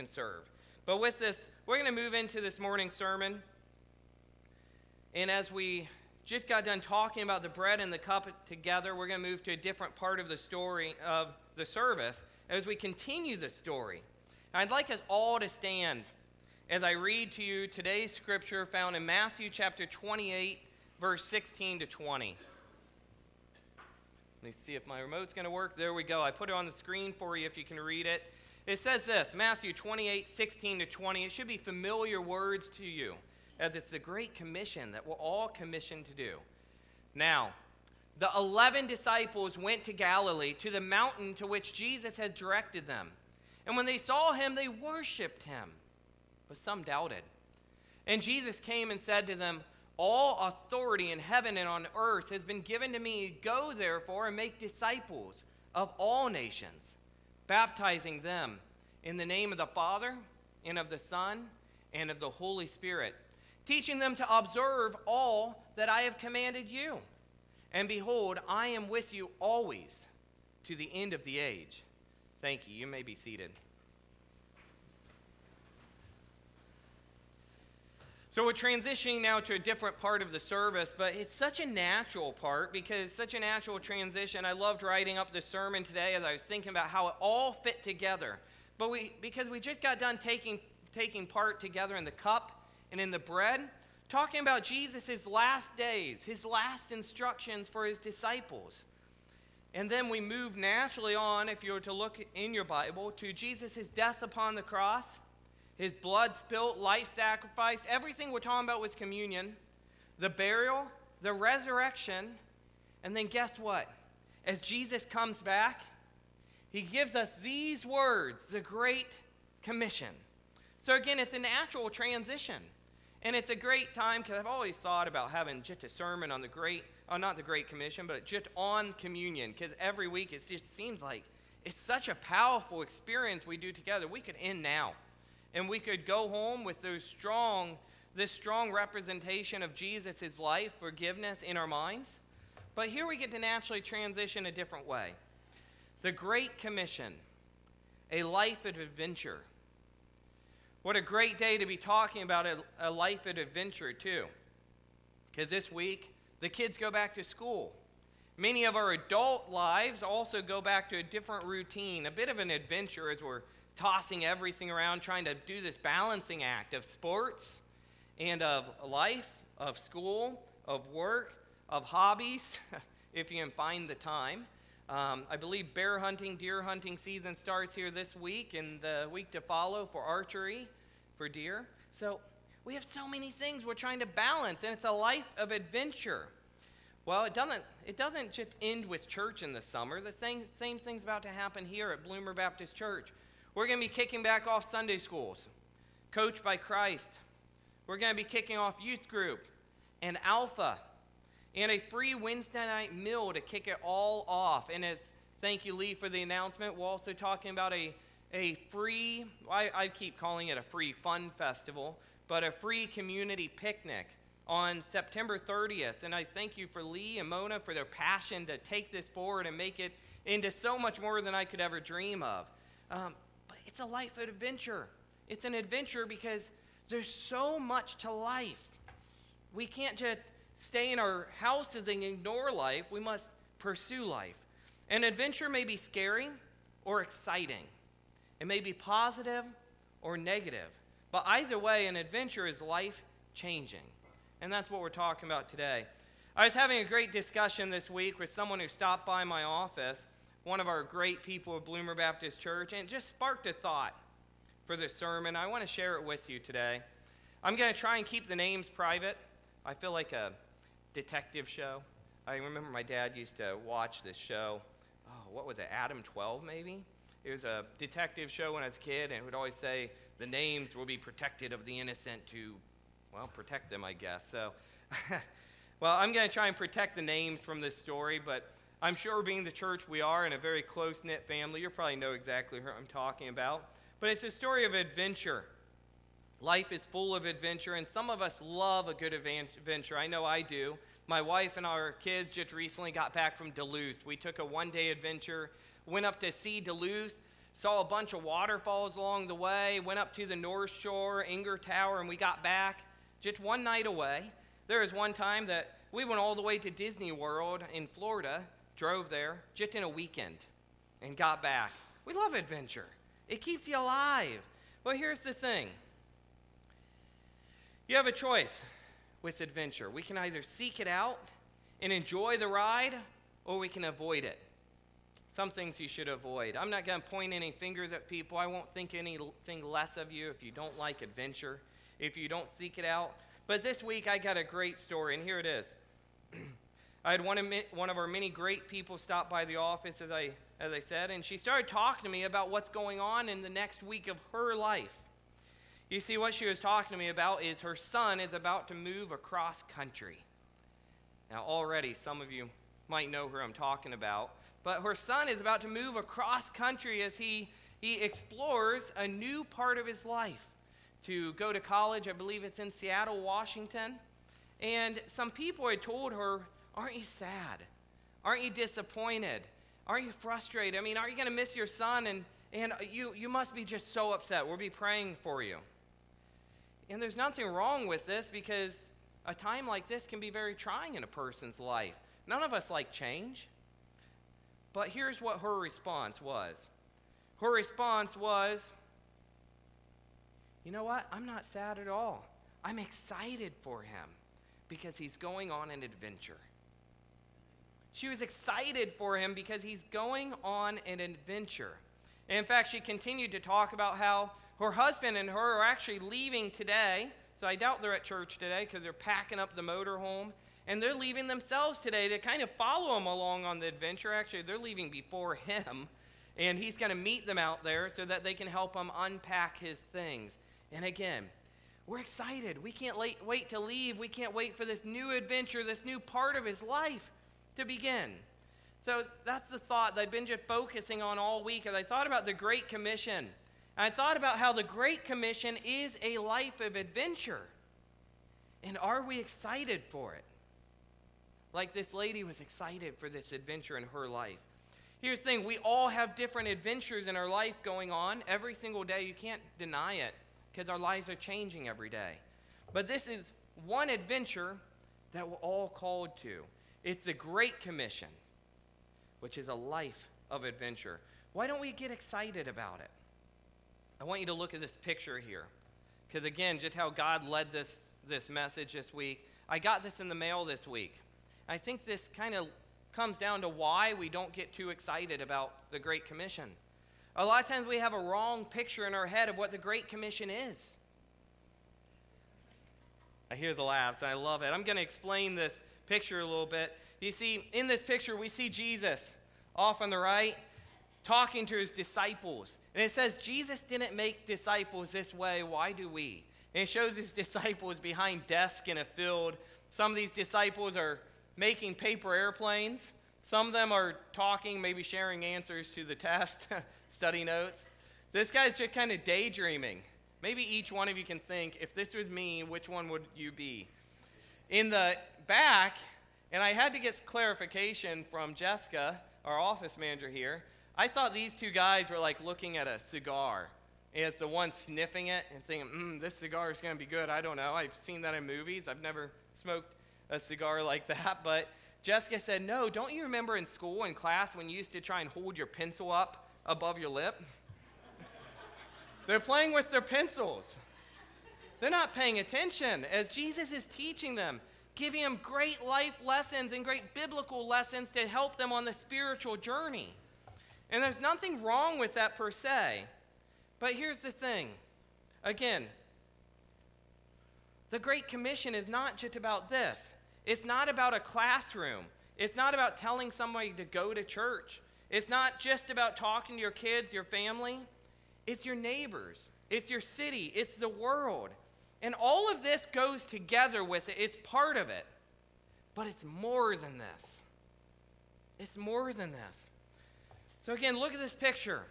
can serve. But with this, we're going to move into this morning's sermon. And as we just got done talking about the bread and the cup together, we're going to move to a different part of the story of the service as we continue the story. I'd like us all to stand as I read to you today's scripture found in Matthew chapter 28, verse 16 to 20. Let me see if my remote's going to work. There we go. I put it on the screen for you if you can read it. It says this Matthew 28, 16 to 20. It should be familiar words to you, as it's the Great Commission that we're all commissioned to do. Now, the 11 disciples went to Galilee, to the mountain to which Jesus had directed them. And when they saw him, they worshiped him, but some doubted. And Jesus came and said to them, All authority in heaven and on earth has been given to me. Go therefore and make disciples of all nations baptizing them in the name of the Father and of the Son and of the Holy Spirit, teaching them to observe all that I have commanded you. And behold, I am with you always to the end of the age. Thank you. You may be seated. So we're transitioning now to a different part of the service, but it's such a natural part because such a natural transition. I loved writing up the sermon today as I was thinking about how it all fit together. But we because we just got done taking taking part together in the cup and in the bread, talking about Jesus' last days, his last instructions for his disciples. And then we move naturally on, if you were to look in your Bible, to Jesus' death upon the cross his blood spilt, life sacrificed. Everything we're talking about was communion, the burial, the resurrection, and then guess what? As Jesus comes back, he gives us these words, the Great Commission. So again, it's a natural transition. And it's a great time because I've always thought about having just a sermon on the Great, oh, not the Great Commission, but just on communion because every week it just seems like it's such a powerful experience we do together. We could end now and we could go home with those strong this strong representation of jesus' life forgiveness in our minds. But here we get to naturally transition a different way. The great commission a life of adventure. What a great day to be talking about a, a life of adventure too. Because this week the kids go back to school. Many of our adult lives also go back to a different routine a bit of an adventure as we're tossing everything around, trying to do this balancing act of sports and of life, of school, of work, of hobbies, if you can find the time. Um, I believe bear hunting, deer hunting season starts here this week and the week to follow for archery for deer. So we have so many things we're trying to balance, and it's a life of adventure. Well, it doesn't, it doesn't just end with church in the summer. The same, same thing's about to happen here at Bloomer Baptist Church. We're going to be kicking back off Sunday schools, coached by Christ. We're going to be kicking off youth group and Alpha and a free Wednesday night meal to kick it all off. And as thank you, Lee, for the announcement, we're also talking about a, a free, I, I keep calling it a free fun festival, but a free community picnic on September 30th. And I thank you for Lee and Mona for their passion to take this forward and make it into so much more than I could ever dream of. Um, it's a life adventure. It's an adventure because there's so much to life. We can't just stay in our houses and ignore life. We must pursue life. An adventure may be scary or exciting, it may be positive or negative. But either way, an adventure is life changing. And that's what we're talking about today. I was having a great discussion this week with someone who stopped by my office one of our great people of Bloomer Baptist Church, and it just sparked a thought for this sermon. I want to share it with you today. I'm going to try and keep the names private. I feel like a detective show. I remember my dad used to watch this show. Oh, what was it? Adam 12, maybe? It was a detective show when I was a kid, and it would always say the names will be protected of the innocent to, well, protect them, I guess. So, well, I'm going to try and protect the names from this story, but I'm sure, being the church we are in a very close knit family, you probably know exactly who I'm talking about. But it's a story of adventure. Life is full of adventure, and some of us love a good adventure. I know I do. My wife and our kids just recently got back from Duluth. We took a one day adventure, went up to see Duluth, saw a bunch of waterfalls along the way, went up to the North Shore, Enger Tower, and we got back just one night away. There was one time that we went all the way to Disney World in Florida, drove there just in a weekend, and got back. We love adventure, it keeps you alive. But here's the thing you have a choice with adventure. We can either seek it out and enjoy the ride, or we can avoid it. Some things you should avoid. I'm not going to point any fingers at people. I won't think anything less of you if you don't like adventure, if you don't seek it out. But this week I got a great story, and here it is. I had one of, one of our many great people stop by the office, as I, as I said, and she started talking to me about what's going on in the next week of her life. You see, what she was talking to me about is her son is about to move across country. Now, already, some of you might know who I'm talking about, but her son is about to move across country as he, he explores a new part of his life to go to college. I believe it's in Seattle, Washington. And some people had told her, Aren't you sad? Aren't you disappointed? Aren't you frustrated? I mean, are you going to miss your son? And, and you, you must be just so upset. We'll be praying for you. And there's nothing wrong with this because a time like this can be very trying in a person's life. None of us like change. But here's what her response was her response was, You know what? I'm not sad at all. I'm excited for him because he's going on an adventure. She was excited for him because he's going on an adventure. And in fact, she continued to talk about how her husband and her are actually leaving today. So I doubt they're at church today because they're packing up the motorhome. And they're leaving themselves today to kind of follow him along on the adventure. Actually, they're leaving before him. And he's going to meet them out there so that they can help him unpack his things. And again, we're excited. We can't wait to leave. We can't wait for this new adventure, this new part of his life to begin. So that's the thought that I've been just focusing on all week as I thought about the Great Commission. I thought about how the Great Commission is a life of adventure. And are we excited for it? Like this lady was excited for this adventure in her life. Here's the thing we all have different adventures in our life going on every single day. You can't deny it because our lives are changing every day. But this is one adventure that we're all called to. It's the Great Commission, which is a life of adventure. Why don't we get excited about it? I want you to look at this picture here. Because again, just how God led this, this message this week. I got this in the mail this week. I think this kind of comes down to why we don't get too excited about the Great Commission. A lot of times we have a wrong picture in our head of what the Great Commission is. I hear the laughs, I love it. I'm going to explain this picture a little bit. You see, in this picture, we see Jesus off on the right talking to his disciples. And it says, Jesus didn't make disciples this way. Why do we? And it shows his disciples behind desks in a field. Some of these disciples are making paper airplanes. Some of them are talking, maybe sharing answers to the test, study notes. This guy's just kind of daydreaming. Maybe each one of you can think, if this was me, which one would you be? In the back, and I had to get clarification from Jessica, our office manager here. I thought these two guys were like looking at a cigar. And it's the one sniffing it and saying, mm, this cigar is going to be good. I don't know. I've seen that in movies. I've never smoked a cigar like that. But Jessica said, no, don't you remember in school, in class, when you used to try and hold your pencil up above your lip? They're playing with their pencils. They're not paying attention as Jesus is teaching them giving them great life lessons and great biblical lessons to help them on the spiritual journey. And there's nothing wrong with that per se. But here's the thing again, the Great Commission is not just about this. It's not about a classroom. It's not about telling somebody to go to church. It's not just about talking to your kids, your family. It's your neighbors. It's your city. It's the world. And all of this goes together with it, it's part of it. But it's more than this. It's more than this. So, again, look at this picture.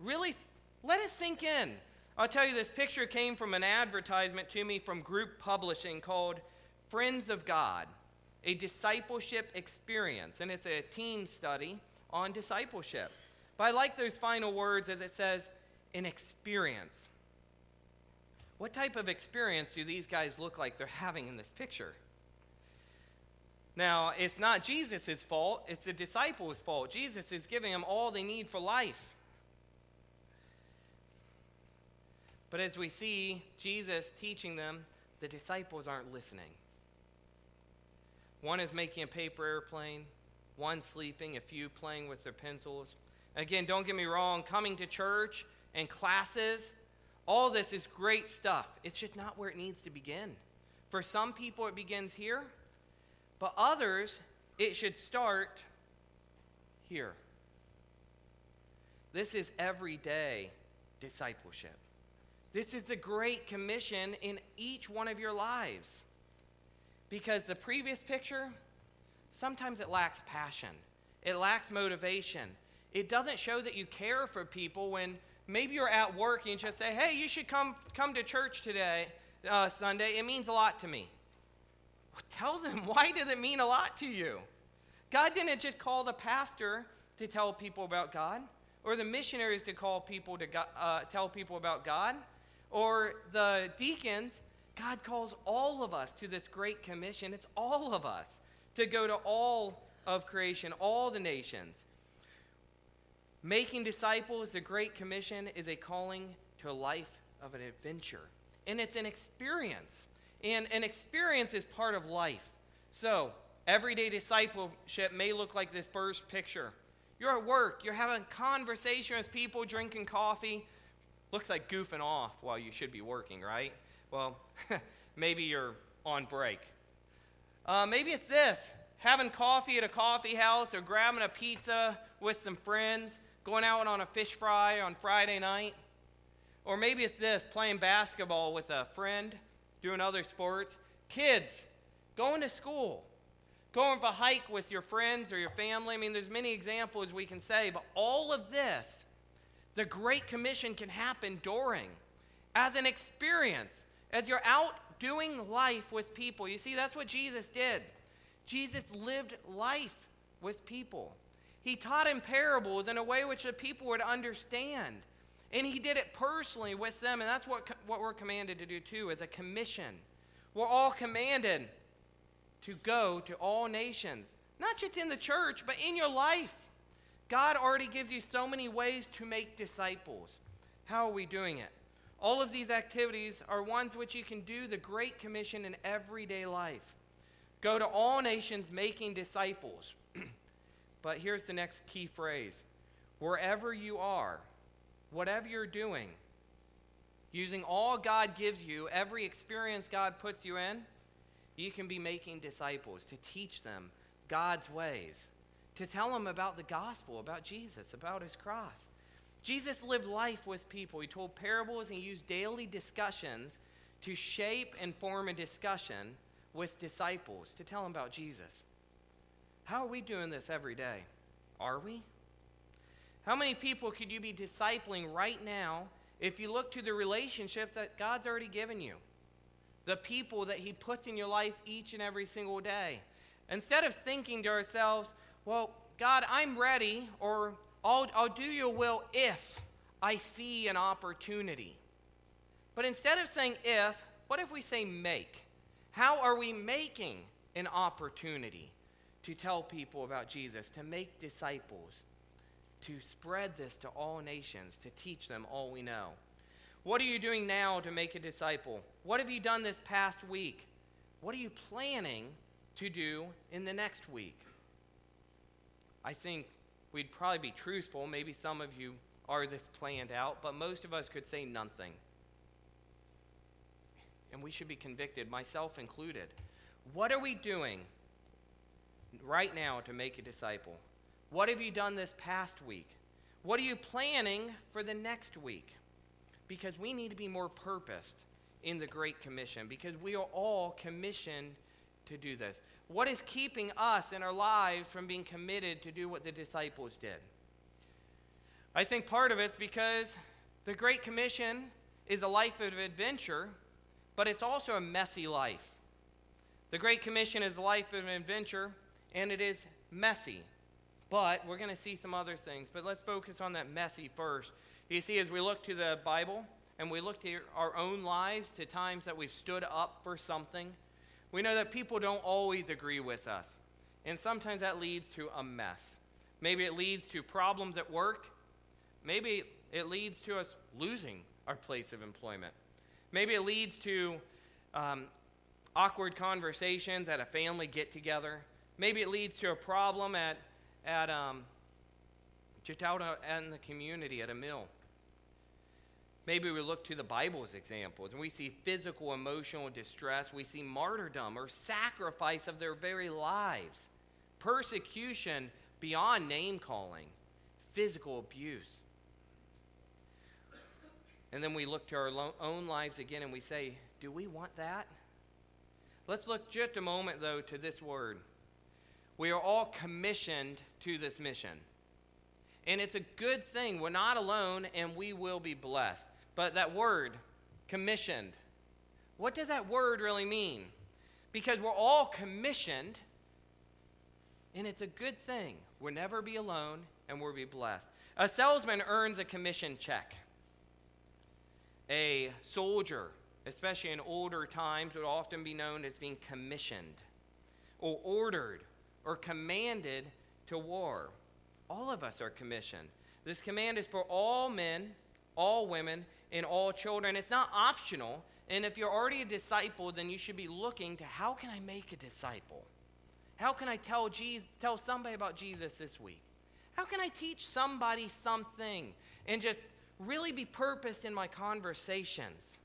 Really let it sink in. I'll tell you, this picture came from an advertisement to me from Group Publishing called Friends of God, a discipleship experience. And it's a teen study on discipleship. But I like those final words as it says, an experience. What type of experience do these guys look like they're having in this picture? Now, it's not Jesus' fault, it's the disciples' fault. Jesus is giving them all they need for life. But as we see Jesus teaching them, the disciples aren't listening. One is making a paper airplane, one sleeping, a few playing with their pencils. Again, don't get me wrong, coming to church and classes, all this is great stuff. It's just not where it needs to begin. For some people, it begins here, but others, it should start here. This is everyday discipleship. This is the Great Commission in each one of your lives. Because the previous picture, sometimes it lacks passion, it lacks motivation. It doesn't show that you care for people when maybe you're at work and you just say, hey, you should come, come to church today, uh, Sunday. It means a lot to me. tell them, why does it mean a lot to you? God didn't just call the pastor to tell people about God, or the missionaries to call people to God, uh, tell people about God or the deacons, God calls all of us to this great commission. It's all of us to go to all of creation, all the nations. Making disciples, the Great Commission, is a calling to a life of an adventure. And it's an experience. And an experience is part of life. So, everyday discipleship may look like this first picture. You're at work, you're having conversation with people, drinking coffee, looks like goofing off while you should be working, right? Well, maybe you're on break. Uh, maybe it's this having coffee at a coffee house or grabbing a pizza with some friends, going out on a fish fry on Friday night. Or maybe it's this playing basketball with a friend, doing other sports. Kids, going to school, going for a hike with your friends or your family. I mean, there's many examples we can say, but all of this the Great Commission can happen during, as an experience, as you're out doing life with people. You see, that's what Jesus did. Jesus lived life with people. He taught in parables in a way which the people would understand. And he did it personally with them, and that's what, what we're commanded to do too, as a commission. We're all commanded to go to all nations, not just in the church, but in your life. God already gives you so many ways to make disciples. How are we doing it? All of these activities are ones which you can do the Great Commission in everyday life. Go to all nations making disciples. but here's the next key phrase wherever you are, whatever you're doing, using all God gives you, every experience God puts you in, you can be making disciples to teach them God's ways to tell them about the gospel, about Jesus, about his cross. Jesus lived life with people. He told parables and he used daily discussions to shape and form a discussion with disciples to tell them about Jesus. How are we doing this every day? Are we? How many people could you be discipling right now if you look to the relationships that God's already given you? The people that He puts in your life each and every single day. Instead of thinking to ourselves, well, God, I'm ready, or I'll, I'll do your will if I see an opportunity. But instead of saying if, what if we say make? How are we making an opportunity to tell people about Jesus, to make disciples, to spread this to all nations, to teach them all we know? What are you doing now to make a disciple? What have you done this past week? What are you planning to do in the next week? I think we'd probably be truthful. Maybe some of you are this planned out, but most of us could say nothing. And we should be convicted, myself included. What are we doing right now to make a disciple? What have you done this past week? What are you planning for the next week? Because we need to be more purposed in the Great Commission, because we are all commissioned to do this. What is keeping us in our lives from being committed to do what the disciples did? I think part of it's because the Great Commission is a life of adventure, but it's also a messy life. The Great Commission is a life of adventure, and it is messy. But we're going to see some other things. But let's focus on that messy first. You see, as we look to the Bible and we look to our own lives, to times that we've stood up for something, we know that people don't always agree with us. And sometimes that leads to a mess. Maybe it leads to problems at work. Maybe it leads to us losing our place of employment. Maybe it leads to um, awkward conversations at a family get together. Maybe it leads to a problem at, at um, just out in the community at a mill. Maybe we look to the Bible's examples and we see physical, emotional distress. We see martyrdom or sacrifice of their very lives, persecution beyond name calling, physical abuse. And then we look to our own lives again and we say, do we want that? Let's look just a moment, though, to this word. We are all commissioned to this mission. And it's a good thing. We're not alone and we will be blessed. But that word, commissioned, what does that word really mean? Because we're all commissioned, and it's a good thing. We'll never be alone and we'll be blessed. A salesman earns a commission check. A soldier, especially in older times, would often be known as being commissioned or ordered or commanded to war. All of us are commissioned. This command is for all men, all women, and all children. It's not optional. And if you're already a disciple, then you should be looking to how can I make a disciple? How can I tell Jesus, tell somebody about Jesus this week? How can I teach somebody something and just really be purposed in my conversations?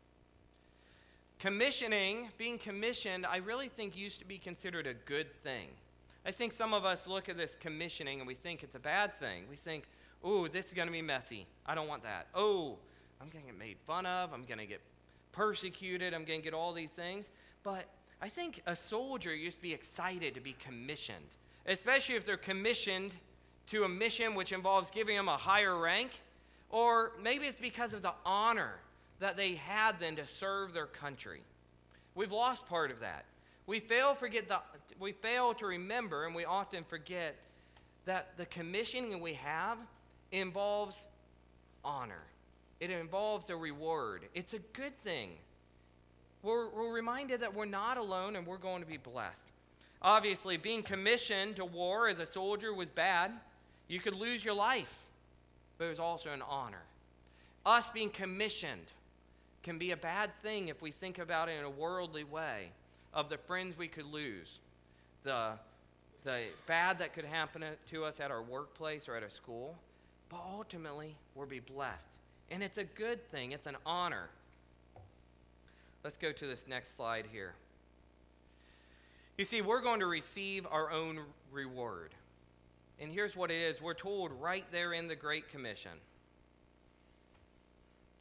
Commissioning, being commissioned, I really think used to be considered a good thing. I think some of us look at this commissioning and we think it's a bad thing. We think, oh, this is going to be messy. I don't want that. Oh, I'm going to get made fun of. I'm going to get persecuted. I'm going to get all these things. But I think a soldier used to be excited to be commissioned, especially if they're commissioned to a mission which involves giving them a higher rank. Or maybe it's because of the honor that they had then to serve their country. We've lost part of that. We fail, forget the, we fail to remember, and we often forget that the commissioning we have involves honor. It involves a reward. It's a good thing. We're, we're reminded that we're not alone and we're going to be blessed. Obviously, being commissioned to war as a soldier was bad. You could lose your life, but it was also an honor. Us being commissioned can be a bad thing if we think about it in a worldly way of the friends we could lose, the, the bad that could happen to us at our workplace or at a school, but ultimately we'll be blessed. And it's a good thing, it's an honor. Let's go to this next slide here. You see, we're going to receive our own reward. And here's what it is we're told right there in the Great Commission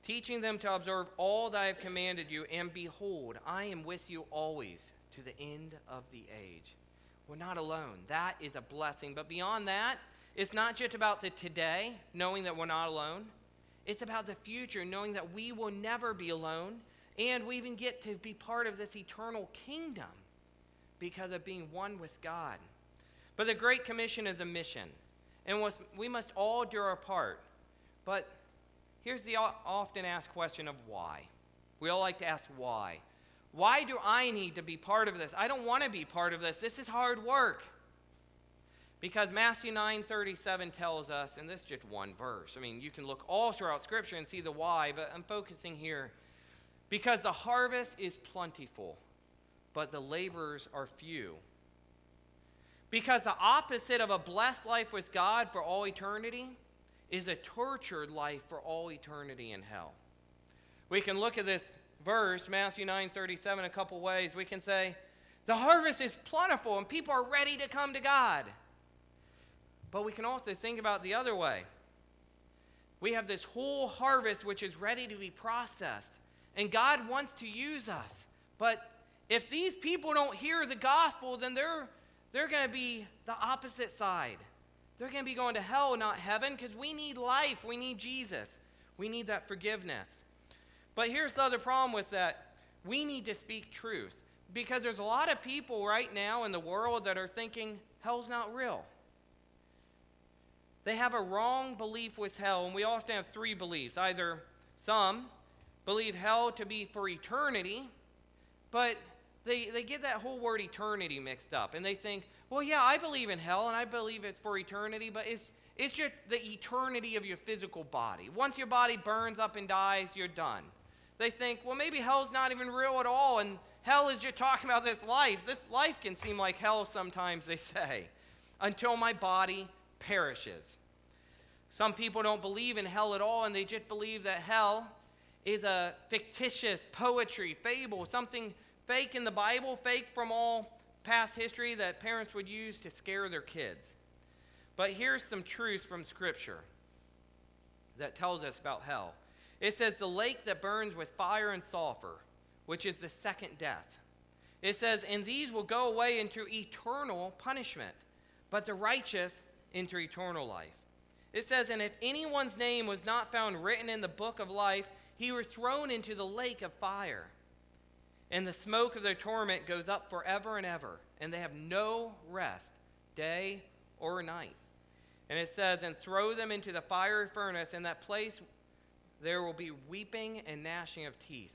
teaching them to observe all that I have commanded you, and behold, I am with you always to the end of the age. We're not alone. That is a blessing. But beyond that, it's not just about the today, knowing that we're not alone. It's about the future, knowing that we will never be alone, and we even get to be part of this eternal kingdom because of being one with God. But the Great Commission is a mission, and we must all do our part. But here's the often asked question of why. We all like to ask why. Why do I need to be part of this? I don't want to be part of this. This is hard work. Because Matthew 9:37 tells us, and this is just one verse. I mean, you can look all throughout Scripture and see the why, but I'm focusing here. Because the harvest is plentiful, but the laborers are few. Because the opposite of a blessed life with God for all eternity is a tortured life for all eternity in hell. We can look at this verse, Matthew 9:37, a couple ways. We can say, the harvest is plentiful and people are ready to come to God. But we can also think about the other way. We have this whole harvest which is ready to be processed, and God wants to use us. But if these people don't hear the gospel, then they're, they're going to be the opposite side. They're going to be going to hell, not heaven, because we need life. We need Jesus. We need that forgiveness. But here's the other problem with that we need to speak truth because there's a lot of people right now in the world that are thinking hell's not real. they have a wrong belief with hell, and we often have three beliefs. Either some believe hell to be for eternity, but they, they get that whole word eternity mixed up, and they think, well, yeah, I believe in hell, and I believe it's for eternity, but it's, it's just the eternity of your physical body. Once your body burns up and dies, you're done. They think, well, maybe hell's not even real at all, and hell is just talking about this life. This life can seem like hell sometimes, they say, until my body perishes. Some people don't believe in hell at all, and they just believe that hell is a fictitious poetry, fable, something fake in the Bible, fake from all past history that parents would use to scare their kids. But here's some truths from Scripture that tells us about hell. It says, the lake that burns with fire and sulfur, which is the second death. It says, and these will go away into eternal punishment, but the righteous into eternal life. It says, and if anyone's name was not found written in the book of life, he was thrown into the lake of fire. And the smoke of their torment goes up forever and ever, and they have no rest, day or night. And it says, And throw them into the fiery furnace. In that place there will be weeping and gnashing of teeth.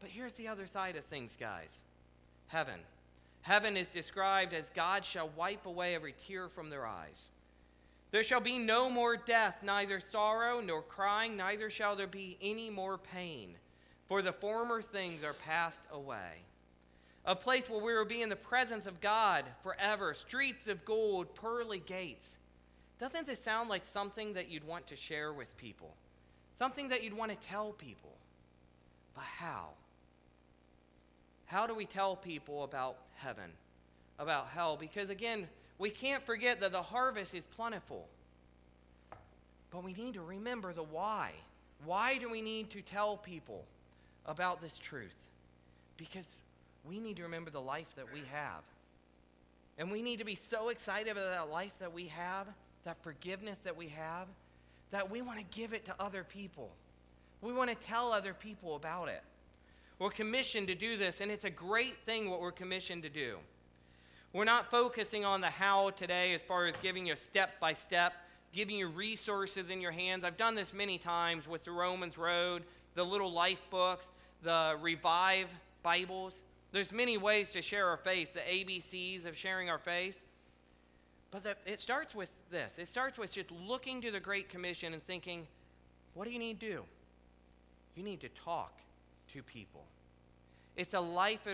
But here's the other side of things, guys heaven. Heaven is described as God shall wipe away every tear from their eyes. There shall be no more death, neither sorrow nor crying, neither shall there be any more pain, for the former things are passed away. A place where we will be in the presence of God forever, streets of gold, pearly gates. Doesn't this sound like something that you'd want to share with people? Something that you'd want to tell people? But how? How do we tell people about heaven, about hell? Because again, we can't forget that the harvest is plentiful. But we need to remember the why. Why do we need to tell people about this truth? Because we need to remember the life that we have. And we need to be so excited about that life that we have that forgiveness that we have, that we want to give it to other people. We want to tell other people about it. We're commissioned to do this, and it's a great thing what we're commissioned to do. We're not focusing on the how today as far as giving you step by step, giving you resources in your hands. I've done this many times with the Romans Road, the little life books, the Revive Bibles. There's many ways to share our faith, the ABCs of sharing our faith. But the, it starts with this it starts with just looking to the Great Commission and thinking, what do you need to do? You need to talk to people. It's a life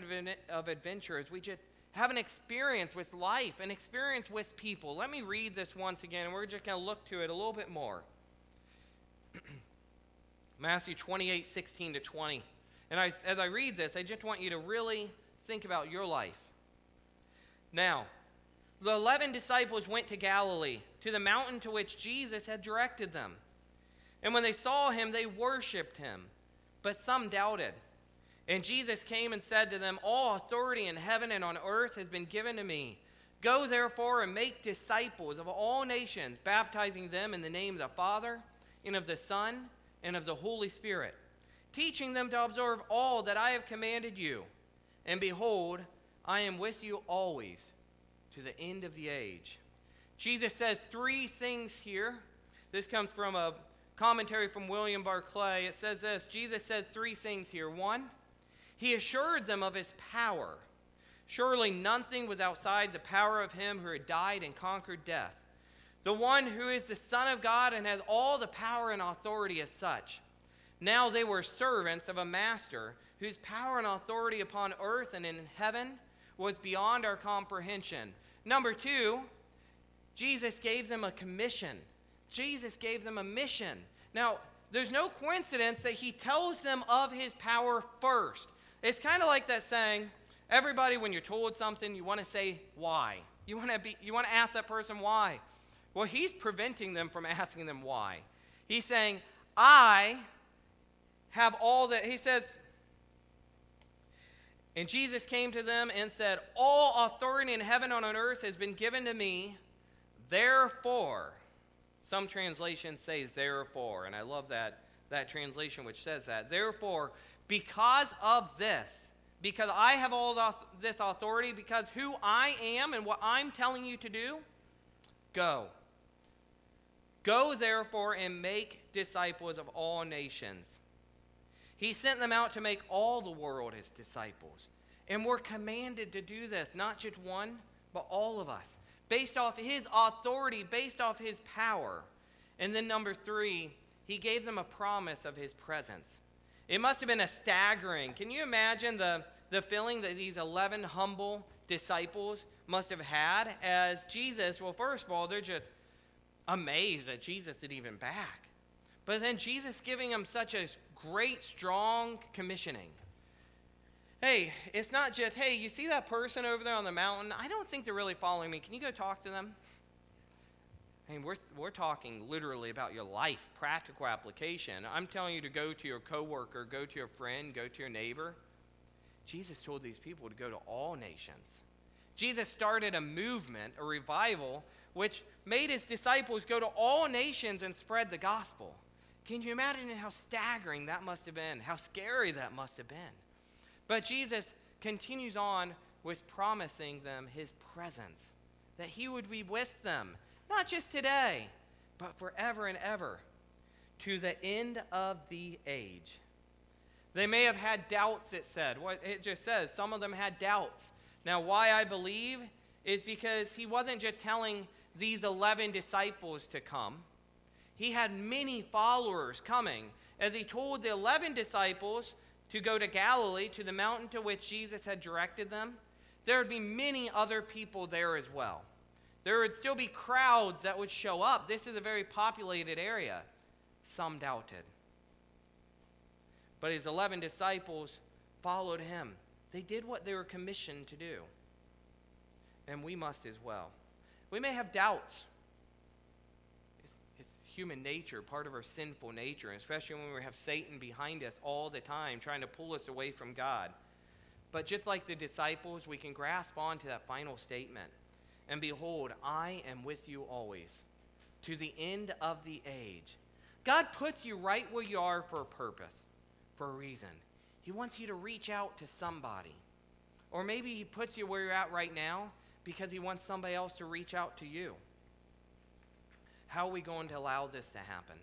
of, adventure as we just have an experience with life, an experience with people. Let me read this once again, and we're just going to look to it a little bit more. Matthew 28 16 to 20. And I, as I read this, I just want you to really think about your life. Now, the eleven disciples went to Galilee, to the mountain to which Jesus had directed them. And when they saw him, they worshiped him, but some doubted. And Jesus came and said to them, All authority in heaven and on earth has been given to me. Go therefore and make disciples of all nations, baptizing them in the name of the Father, and of the Son, and of the Holy Spirit, teaching them to observe all that I have commanded you. And behold, I am with you always to the end of the age. Jesus says three things here. This comes from a commentary from William Barclay. It says this Jesus says three things here. One, he assured them of his power. Surely nothing was outside the power of him who had died and conquered death. The one who is the Son of God and has all the power and authority as such. Now they were servants of a master whose power and authority upon earth and in heaven was beyond our comprehension. Number two, Jesus gave them a commission. Jesus gave them a mission. Now, there's no coincidence that he tells them of his power first. It's kind of like that saying, everybody, when you're told something, you want to say why. You want to be, you want to ask that person why. Well, he's preventing them from asking them why. He's saying, I have all that. He says, and Jesus came to them and said, All authority in heaven and on earth has been given to me. Therefore, some translations say therefore, and I love that, that translation which says that. Therefore, because of this, because I have all this authority, because who I am and what I'm telling you to do, go. Go therefore and make disciples of all nations. He sent them out to make all the world his disciples. And we're commanded to do this, not just one, but all of us, based off his authority, based off his power. And then, number three, he gave them a promise of his presence. It must have been a staggering. Can you imagine the, the feeling that these 11 humble disciples must have had as Jesus? Well, first of all, they're just amazed that Jesus is even back. But then Jesus giving them such a great, strong commissioning. Hey, it's not just, hey, you see that person over there on the mountain? I don't think they're really following me. Can you go talk to them? I mean, we're, we're talking literally about your life, practical application. I'm telling you to go to your coworker, go to your friend, go to your neighbor. Jesus told these people to go to all nations. Jesus started a movement, a revival, which made his disciples go to all nations and spread the gospel. Can you imagine how staggering that must have been? How scary that must have been? But Jesus continues on with promising them his presence, that he would be with them, not just today, but forever and ever, to the end of the age. They may have had doubts, it said. What it just says, some of them had doubts. Now, why I believe is because he wasn't just telling these 11 disciples to come, he had many followers coming. As he told the 11 disciples to go to Galilee, to the mountain to which Jesus had directed them, there would be many other people there as well. There would still be crowds that would show up. This is a very populated area. Some doubted. But his 11 disciples followed him. They did what they were commissioned to do. And we must as well. We may have doubts. Human nature, part of our sinful nature, especially when we have Satan behind us all the time trying to pull us away from God. But just like the disciples, we can grasp on to that final statement. And behold, I am with you always, to the end of the age. God puts you right where you are for a purpose, for a reason. He wants you to reach out to somebody. Or maybe He puts you where you're at right now because He wants somebody else to reach out to you. How are we going to allow this to happen?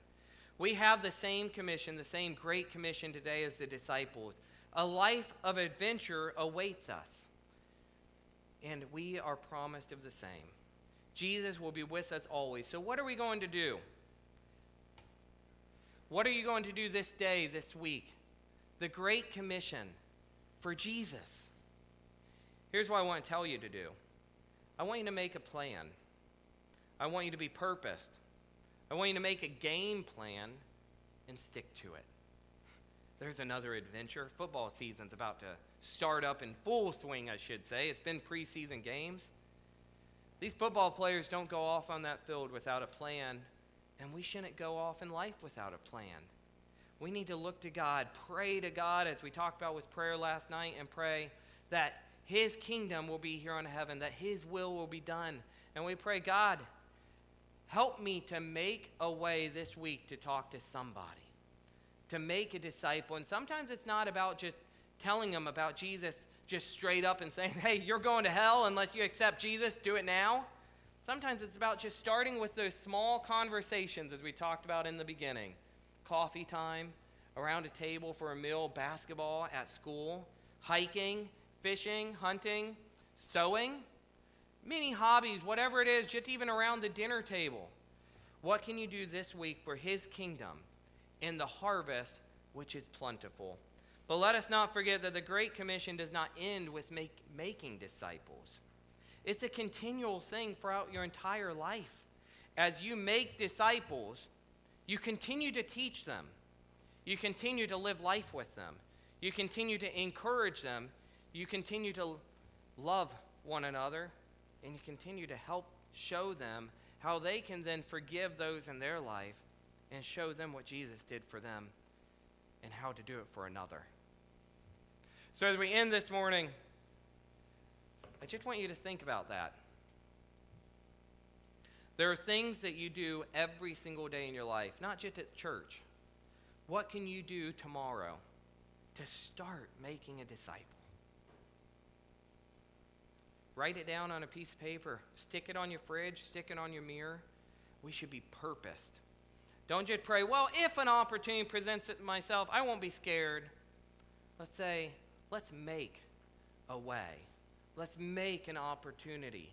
We have the same commission, the same great commission today as the disciples. A life of adventure awaits us, and we are promised of the same. Jesus will be with us always. So, what are we going to do? What are you going to do this day, this week? The Great Commission for Jesus. Here's what I want to tell you to do I want you to make a plan. I want you to be purposed. I want you to make a game plan and stick to it. There's another adventure. Football season's about to start up in full swing, I should say. It's been preseason games. These football players don't go off on that field without a plan, and we shouldn't go off in life without a plan. We need to look to God, pray to God, as we talked about with prayer last night, and pray that his kingdom will be here on heaven, that His will will be done. And we pray, God, help me to make a way this week to talk to somebody, to make a disciple. And sometimes it's not about just telling them about Jesus just straight up and saying, hey, you're going to hell unless you accept Jesus, do it now. Sometimes it's about just starting with those small conversations, as we talked about in the beginning coffee time, around a table for a meal, basketball at school, hiking, fishing, hunting, sewing, many hobbies, whatever it is, just even around the dinner table. What can you do this week for His kingdom and the harvest which is plentiful? But let us not forget that the Great Commission does not end with make, making disciples. It's a continual thing throughout your entire life. As you make disciples, you continue to teach them, you continue to live life with them, you continue to encourage them, you continue to love one another and you continue to help show them how they can then forgive those in their life and show them what Jesus did for them and how to do it for another. So, as we end this morning, I just want you to think about that. There are things that you do every single day in your life, not just at church. What can you do tomorrow to start making a disciple? Write it down on a piece of paper. Stick it on your fridge. Stick it on your mirror. we should be purposed. Don't just pray, well, if an opportunity presents it myself, I won't be scared. Let's say, let's make a way. Let's make an opportunity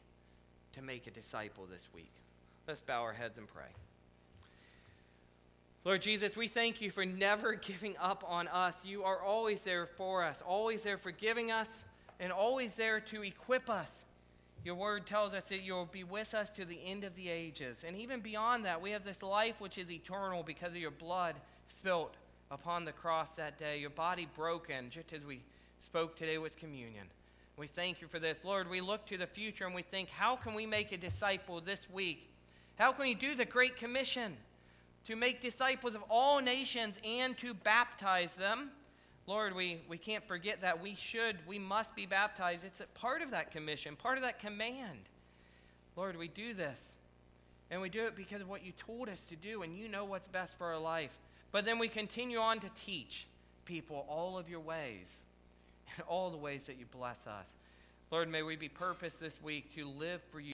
to make a disciple this week. Let's bow our heads and pray. Lord Jesus, we thank you for never giving up on us. You are always there for us, always there forgiving us, and always there to equip us. Your word tells us that you'll be with us to the end of the ages. And even beyond that, we have this life which is eternal because of your blood spilt upon the cross that day, your body broken, just as we spoke today with communion. We thank you for this. Lord, we look to the future and we think, how can we make a disciple this week? How can we do the Great Commission to make disciples of all nations and to baptize them? Lord, we, we can't forget that we should, we must be baptized. It's a part of that commission, part of that command. Lord, we do this. And we do it because of what you told us to do, and you know what's best for our life. But then we continue on to teach people all of your ways and all the ways that you bless us. Lord, may we be purposed this week to live for you.